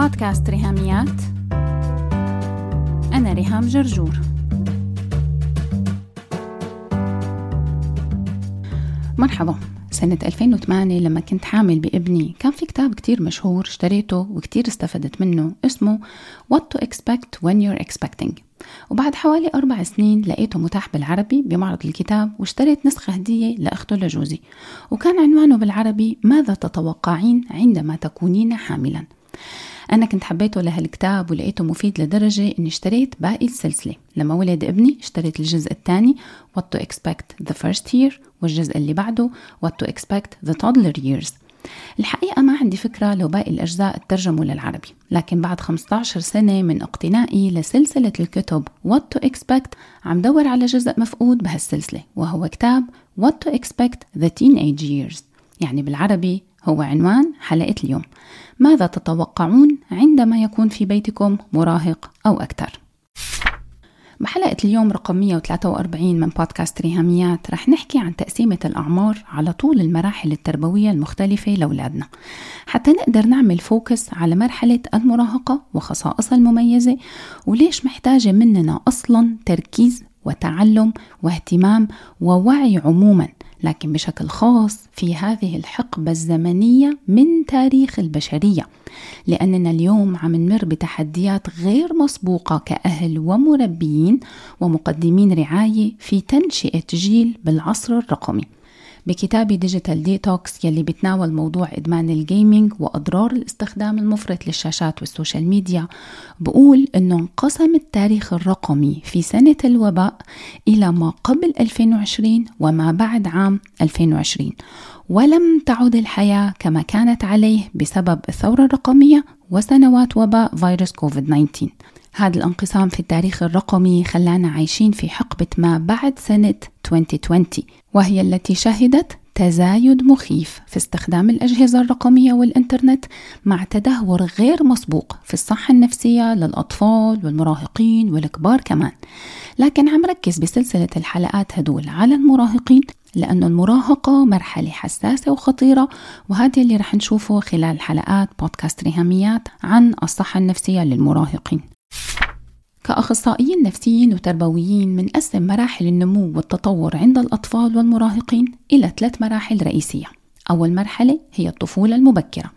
بودكاست ريهاميات. أنا ريهام جرجور. مرحبا. سنة 2008 لما كنت حامل بابني كان في كتاب كتير مشهور اشتريته وكتير استفدت منه اسمه What to expect when you're expecting. وبعد حوالي أربع سنين لقيته متاح بالعربي بمعرض الكتاب واشتريت نسخة هدية لأخته لجوزي. وكان عنوانه بالعربي ماذا تتوقعين عندما تكونين حاملا؟ أنا كنت حبيته لهالكتاب ولقيته مفيد لدرجة إني اشتريت باقي السلسلة. لما ولد ابني اشتريت الجزء الثاني What to expect the first year والجزء اللي بعده What to expect the toddler years. الحقيقة ما عندي فكرة لو باقي الأجزاء ترجموا للعربي لكن بعد 15 سنة من اقتنائي لسلسلة الكتب What to Expect عم دور على جزء مفقود بهالسلسلة وهو كتاب What to Expect the Teenage Years. يعني بالعربي هو عنوان حلقة اليوم. ماذا تتوقعون عندما يكون في بيتكم مراهق أو أكثر؟ بحلقة اليوم رقم 143 من بودكاست ريهاميات رح نحكي عن تقسيمة الأعمار على طول المراحل التربوية المختلفة لأولادنا. حتى نقدر نعمل فوكس على مرحلة المراهقة وخصائصها المميزة وليش محتاجة مننا أصلا تركيز وتعلم واهتمام ووعي عموما؟ لكن بشكل خاص في هذه الحقبة الزمنية من تاريخ البشرية لأننا اليوم عم نمر بتحديات غير مسبوقة كأهل ومربيين ومقدمين رعاية في تنشئة جيل بالعصر الرقمي. بكتابي Digital Detox يلي بتناول موضوع إدمان ال gaming وأضرار الاستخدام المفرط للشاشات وال social media بقول أنه انقسم التاريخ الرقمي في سنة الوباء إلى ما قبل 2020 وما بعد عام 2020 ولم تعد الحياة كما كانت عليه بسبب الثورة الرقمية وسنوات وباء فيروس كوفيد 19 هذا الانقسام في التاريخ الرقمي خلانا عايشين في حقبة ما بعد سنة 2020 وهي التي شهدت تزايد مخيف في استخدام الأجهزة الرقمية والإنترنت مع تدهور غير مسبوق في الصحة النفسية للأطفال والمراهقين والكبار كمان. لكن عم ركز بسلسلة الحلقات هدول على المراهقين لأنه المراهقة مرحلة حساسة وخطيرة وهذا اللي رح نشوفه خلال حلقات بودكاست ريهاميات عن الصحة النفسية للمراهقين. كأخصائيين نفسيين وتربويين منقسم مراحل النمو والتطور عند الأطفال والمراهقين إلى ثلاث مراحل رئيسية. أول مرحلة هي الطفولة المبكرة.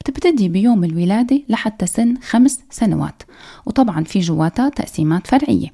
بتبتدي بيوم الولادة لحتى سن خمس سنوات وطبعا في جواتها تقسيمات فرعية.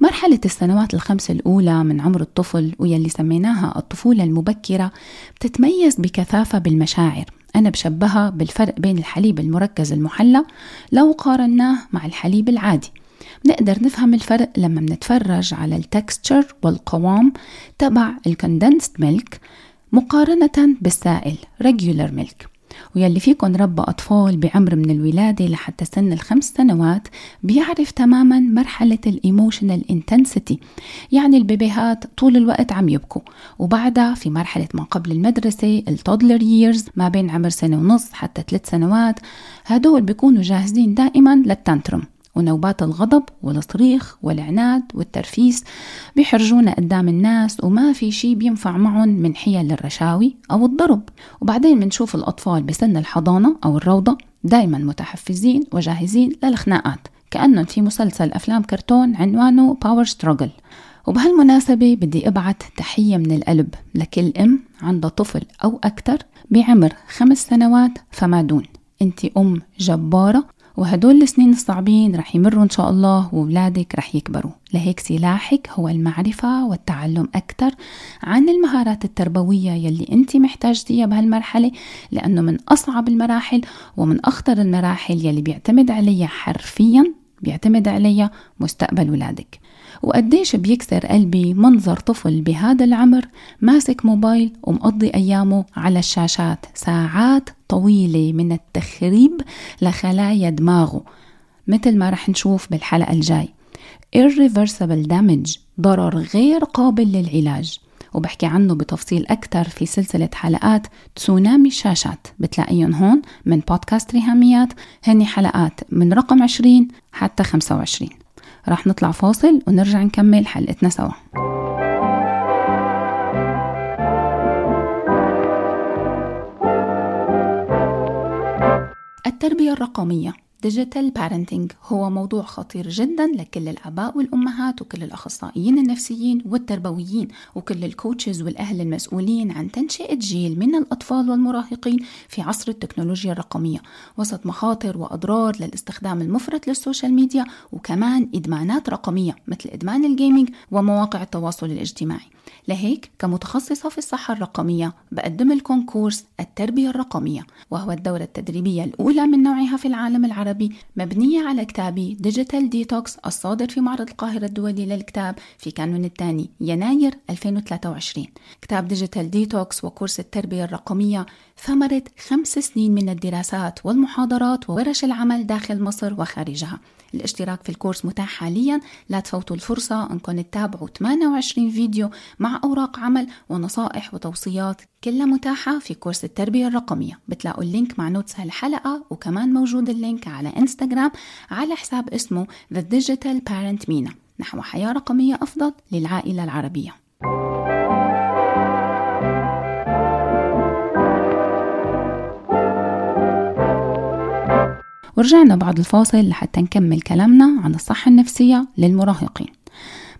مرحلة السنوات الخمس الأولى من عمر الطفل ويلي سميناها الطفولة المبكرة بتتميز بكثافة بالمشاعر. أنا بشبهها بالفرق بين الحليب المركز المحلى لو قارناه مع الحليب العادي. نقدر نفهم الفرق لما بنتفرج على التكستشر والقوام تبع ال condensed milk مقارنة بالسائل regular milk. ويلي فيكن ربى أطفال بعمر من الولادة لحتى سن الخمس سنوات بيعرف تماما مرحلة ال emotional intensity يعني البيبيهات طول الوقت عم يبكوا. وبعدها في مرحلة ما قبل المدرسة ال toddler years ما بين عمر سنة ونص حتى ثلاث سنوات هدول بيكونوا جاهزين دائما لل tantrum. ونوبات الغضب والصريخ والعناد والترفيس بيحرجونا قدام الناس وما في شي بينفع معهم من حيل الرشاوي أو الضرب. وبعدين بنشوف الأطفال بسن الحضانة أو الروضة دايما متحفزين وجاهزين للخناقات كأنهم في مسلسل أفلام كرتون عنوانه power struggle وبهالمناسبة بدي أبعت تحية من القلب لكل أم عندها طفل أو أكثر بعمر خمس سنوات فما دون. أنت أم جبارة وهدول السنين الصعبين رح يمروا إن شاء الله وولادك رح يكبروا. لهيك سلاحك هو المعرفة والتعلم أكثر عن المهارات التربوية يلي أنت محتاجتيها بهالمرحلة لأنه من أصعب المراحل ومن أخطر المراحل يلي بيعتمد عليها حرفيا بيعتمد عليها مستقبل ولادك. وقديش بيكسر قلبي منظر طفل بهذا العمر ماسك موبايل ومقضي أيامه على الشاشات ساعات طويلة من التخريب لخلايا دماغه مثل ما رح نشوف بالحلقة الجاي. Irreversible damage ضرر غير قابل للعلاج. وبحكي عنه بتفصيل أكثر في سلسلة حلقات تسونامي الشاشات. بتلاقيهم هون من بودكاست ريهاميات. هني حلقات من رقم 20 حتى 25 راح نطلع فاصل ونرجع نكمل حلقتنا سوا. التربية الرقمية. digital parenting هو موضوع خطير جدا لكل الآباء والأمهات وكل الأخصائيين النفسيين والتربويين وكل ال coaches والأهل المسؤولين عن تنشئة جيل من الأطفال والمراهقين في عصر التكنولوجيا الرقمية وسط مخاطر وأضرار للاستخدام المفرط لل social media وكمان إدمانات رقمية مثل إدمان ال gaming ومواقع التواصل الاجتماعي. لهيك كمتخصصة في الصحة الرقمية بقدم لكم course التربية الرقمية وهو الدورة التدريبية الأولى من نوعها في العالم العربي. مبنية على كتابي digital detox الصادر في معرض القاهرة الدولي للكتاب في كانون الثاني يناير 2023 كتاب digital detox و course التربية الرقمية ثمرة خمس سنين من الدراسات والمحاضرات وورش العمل داخل مصر وخارجها. الاشتراك في ال course متاح حاليا. لا تفوتوا الفرصة. أنكم تتابعوا 28 فيديو مع أوراق عمل ونصائح وتوصيات كلها متاحة في course التربية الرقمية. بتلاقوا ال link مع notes هالحلقة وكمان موجود ال link على إنستغرام على حساب اسمه The Digital Parent Mina. نحو حياة رقمية أفضل للعائلة العربية. ورجعنا بعد الفاصل لحتى نكمل كلامنا عن الصحة النفسية للمراهقين.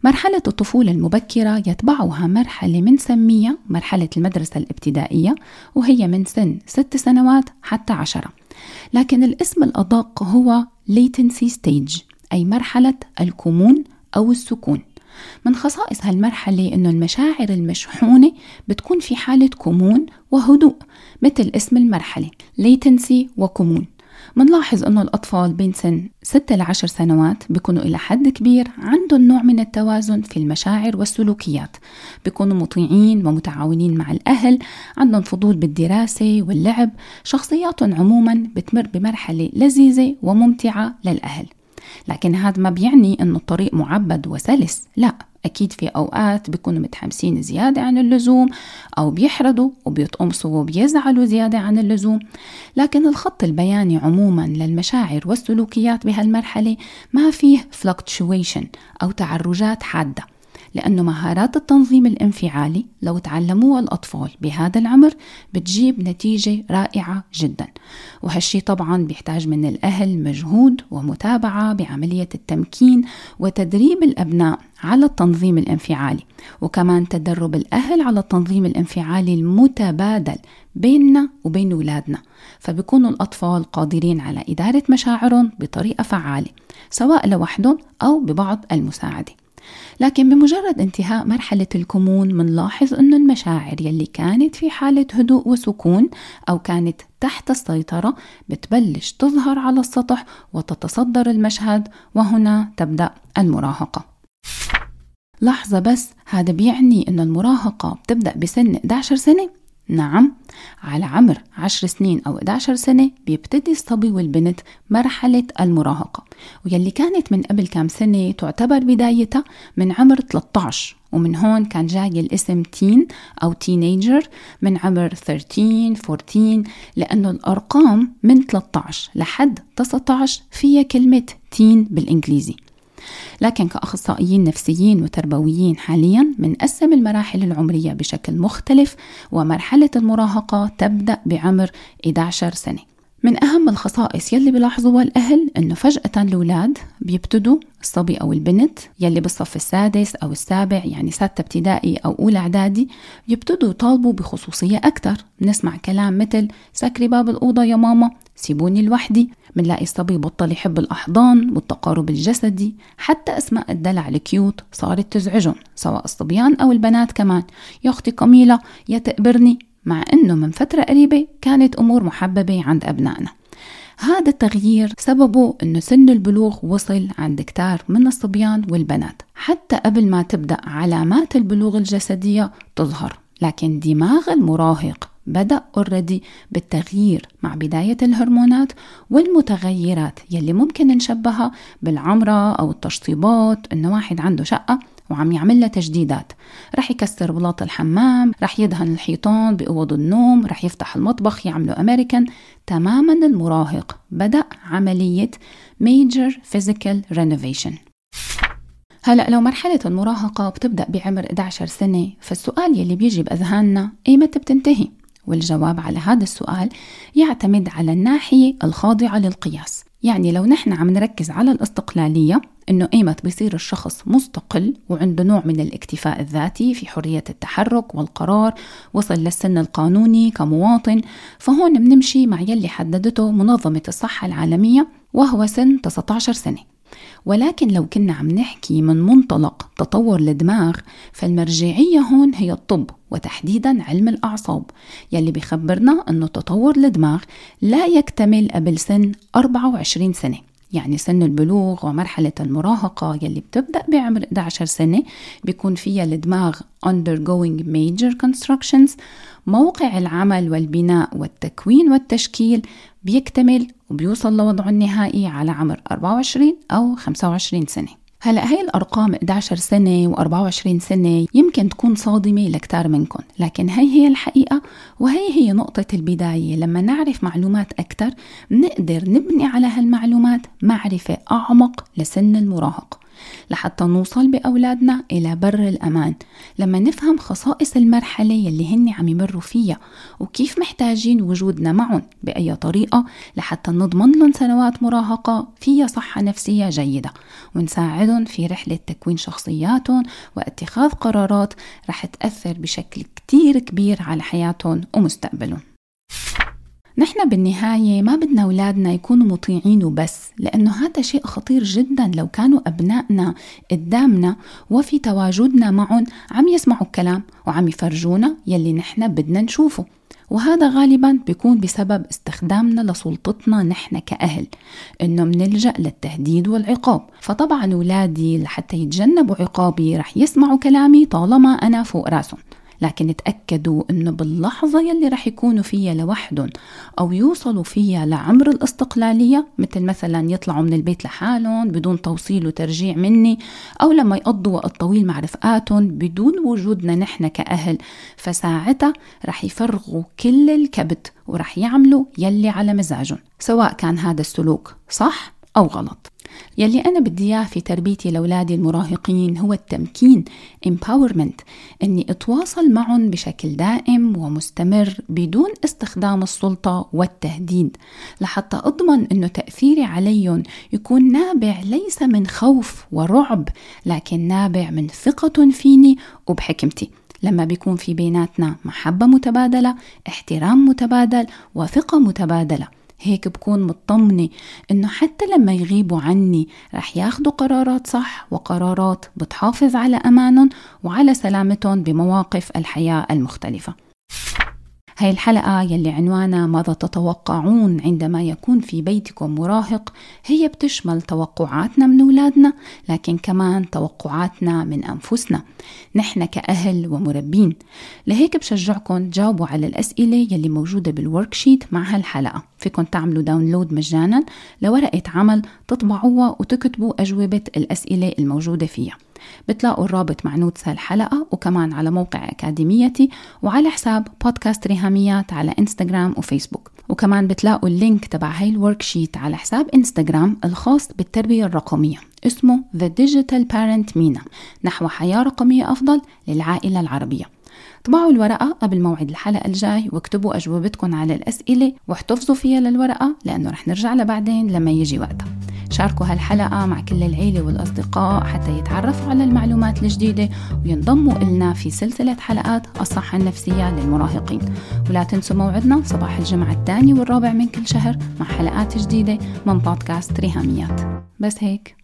مرحلة الطفولة المبكرة يتبعها مرحلة منسميها مرحلة المدرسة الابتدائية وهي من سن ست سنوات حتى عشرة. لكن الاسم الأدق هو latency stage أي مرحلة الكمون أو السكون. من خصائص هالمرحلة إنه المشاعر المشحونة بتكون في حالة كمون وهدوء مثل اسم المرحلة latency وكمون. منلاحظ أنه الأطفال بين سن 6 ل 10 سنوات بيكونوا إلى حد كبير عندهم نوع من التوازن في المشاعر والسلوكيات. بيكونوا مطيعين ومتعاونين مع الأهل عندهم فضول بالدراسة واللعب شخصياتهم عموما بتمر بمرحلة لذيذة وممتعة للأهل. لكن هذا ما بيعني أنه الطريق معبد وسلس. لا أكيد في أوقات بيكونوا متحمسين زيادة عن اللزوم أو بيحردوا وبيتقمصوا وبيزعلوا زيادة عن اللزوم. لكن الخط البياني عموما للمشاعر والسلوكيات بهالمرحلة ما فيه fluctuation أو تعرجات حادة. لأنه مهارات التنظيم الانفعالي لو تعلموها الأطفال بهذا العمر بتجيب نتيجة رائعة جدا. وهالشي طبعا بيحتاج من الأهل مجهود ومتابعة بعملية التمكين وتدريب الأبناء على التنظيم الانفعالي. وكمان تدرب الأهل على التنظيم الانفعالي المتبادل بيننا وبين أولادنا فبيكونوا الأطفال قادرين على إدارة مشاعرهم بطريقة فعالة سواء لوحدهم أو ببعض المساعدة. لكن بمجرد انتهاء مرحلة الكمون منلاحظ أن المشاعر يلي كانت في حالة هدوء وسكون أو كانت تحت السيطرة بتبلش تظهر على السطح وتتصدر المشهد وهنا تبدأ المراهقة. لحظة بس هذا بيعني أن المراهقة بتبدأ بسن 11 سنة. نعم على عمر 10 سنين أو 11 سنة بيبتدي الصبي والبنت مرحلة المراهقة ويلي كانت من قبل كام سنة تعتبر بدايتها من عمر 13 ومن هون كان جاي الاسم تين أو تينيجر من عمر 13 14 لأنه الأرقام من 13 لحد 19 فيها كلمة تين بالإنجليزي. لكن كأخصائيين نفسيين وتربويين حاليا بنقسم المراحل العمرية بشكل مختلف ومرحلة المراهقة تبدأ بعمر 11 سنة. من أهم الخصائص يلي بلاحظوها الأهل إنه فجأة الأولاد بيبتدوا الصبي أو البنت يلي بالصف السادس أو السابع يعني سادسة ابتدائي أو أولى إعدادي يبتدوا يطالبوا بخصوصية أكثر بنسمع كلام مثل سكري باب الأوضة يا ماما سيبوني لوحدي. بنلاقي الصبي بطل يحب الأحضان والتقارب الجسدي حتى أسماء الدلع ال cute صارت تزعجهم سواء الصبيان أو البنات كمان. يا أختي كميلة يا تقبرني مع أنه من فترة قريبة كانت أمور محببة عند أبنائنا. هذا التغيير سببه أنه سن البلوغ وصل عند كتار من الصبيان والبنات. حتى قبل ما تبدأ علامات البلوغ الجسدية تظهر لكن دماغ المراهق بدأ already بالتغيير مع بداية الهرمونات والمتغيرات يلي ممكن نشبهها بالعمرة أو التشطيبات إنه واحد عنده شقة وعم يعمل لها تجديدات. رح يكسر بلاط الحمام رح يدهن الحيطان بأوض النوم رح يفتح المطبخ يعمله أمريكان تماما المراهق بدأ عملية Major Physical Renovation. هلا لو مرحلة المراهقة بتبدأ بعمر 11 سنة فالسؤال يلي بيجي بأذهاننا إيمتى بتنتهي؟ والجواب على هذا السؤال يعتمد على الناحية الخاضعة للقياس. يعني لو نحن عم نركز على الاستقلالية إنه إيمت بيصير الشخص مستقل وعنده نوع من الاكتفاء الذاتي في حرية التحرك والقرار وصل للسن القانوني كمواطن فهون بنمشي مع يلي حددته منظمة الصحة العالمية وهو سن 19 سنة. ولكن لو كنا عم نحكي من منطلق تطور الدماغ فالمرجعية هون هي الطب وتحديدا علم الأعصاب يلي بيخبرنا أنه تطور الدماغ لا يكتمل قبل سن 24 سنة. يعني سن البلوغ ومرحلة المراهقة يلي بتبدأ بعمر 11 سنة بيكون فيها الدماغ undergoing major constructions. موقع العمل والبناء والتكوين والتشكيل بيكتمل وبيوصل لوضعه النهائي على عمر 24 أو 25 سنة. هلا هي الأرقام 11 سنة و24 سنة يمكن تكون صادمة لكتار منكم لكن هي هي الحقيقة وهي هي نقطة البداية. لما نعرف معلومات أكثر نقدر نبني على هالمعلومات معرفة أعمق لسن المراهقه لحتى نوصل بأولادنا إلى بر الأمان. لما نفهم خصائص المرحلة يلي هن عم يمروا فيها وكيف محتاجين وجودنا معهم بأي طريقة لحتى نضمن لهم سنوات مراهقة فيها صحة نفسية جيدة. ونساعدهم في رحلة تكوين شخصياتهم واتخاذ قرارات رح تأثر بشكل كتير كبير على حياتهم ومستقبلهم. نحن بالنهاية ما بدنا أولادنا يكونوا مطيعين وبس. لأنه هذا شيء خطير جدا لو كانوا أبنائنا قدامنا وفي تواجدنا معهم عم يسمعوا الكلام وعم يفرجونا يلي نحن بدنا نشوفه. وهذا غالبا بيكون بسبب استخدامنا لسلطتنا نحن كأهل إنه منلجأ للتهديد والعقاب. فطبعا أولادي لحتى يتجنبوا عقابي رح يسمعوا كلامي طالما أنا فوق راسهم. لكن تأكدوا أنه باللحظة يلي رح يكونوا فيها لوحدهم أو يوصلوا فيها لعمر الاستقلالية مثل مثلا يطلعوا من البيت لحالهم بدون توصيل وترجيع مني أو لما يقضوا وقت طويل مع رفقاتهم بدون وجودنا نحن كأهل. فساعتها رح يفرغوا كل الكبت ورح يعملوا يلي على مزاجهم سواء كان هذا السلوك صح أو غلط. يلي أنا بدي إياه في تربيتي لأولادي المراهقين هو التمكين empowerment إني أتواصل معهم بشكل دائم ومستمر بدون استخدام السلطة والتهديد. لحتى أضمن إنه تأثيري عليهم يكون نابع ليس من خوف ورعب لكن نابع من ثقة فيني وبحكمتي. لما بيكون في بيناتنا محبة متبادلة احترام متبادل وثقة متبادلة. هيك بكون مطمنة إنه حتى لما يغيبوا عني رح ياخدوا قرارات صح وقرارات بتحافظ على أمانهم وعلى سلامتهم بمواقف الحياة المختلفة. هاي الحلقة يلي عنوانها ماذا تتوقعون عندما يكون في بيتكم مراهق؟ هي بتشمل توقعاتنا من أولادنا لكن كمان توقعاتنا من أنفسنا. نحن كأهل ومربين. لهيك بشجعكم تجاوبوا على الأسئلة يلي موجودة بال worksheet مع هالحلقة. فيكم تعملوا download مجانا لورقة عمل تطبعوها وتكتبوا أجوبة الأسئلة الموجودة فيها. بتلاقوا الرابط مع notes هالحلقة وكمان على موقع أكاديميتي وعلى حساب بودكاست ريهاميات على إنستغرام وفيسبوك. وكمان بتلاقوا ال link تبع هاي ال worksheet على حساب إنستغرام الخاص بالتربية الرقمية. اسمه The Digital Parent مينا نحو حياة رقمية أفضل للعائلة العربية. طبعوا الورقة قبل موعد الحلقة الجاي واكتبوا أجوبتكم على الأسئلة واحتفظوا فيها للورقة لأنه رح نرجع لبعدين لما يجي وقتها. شاركوا هالحلقة مع كل العيلة والأصدقاء حتى يتعرفوا على المعلومات الجديدة وينضموا إلنا في سلسلة حلقات الصحة النفسية للمراهقين. ولا تنسوا موعدنا صباح الجمعة الثاني والرابع من كل شهر مع حلقات جديدة من بودكاست ريهاميات. بس هيك.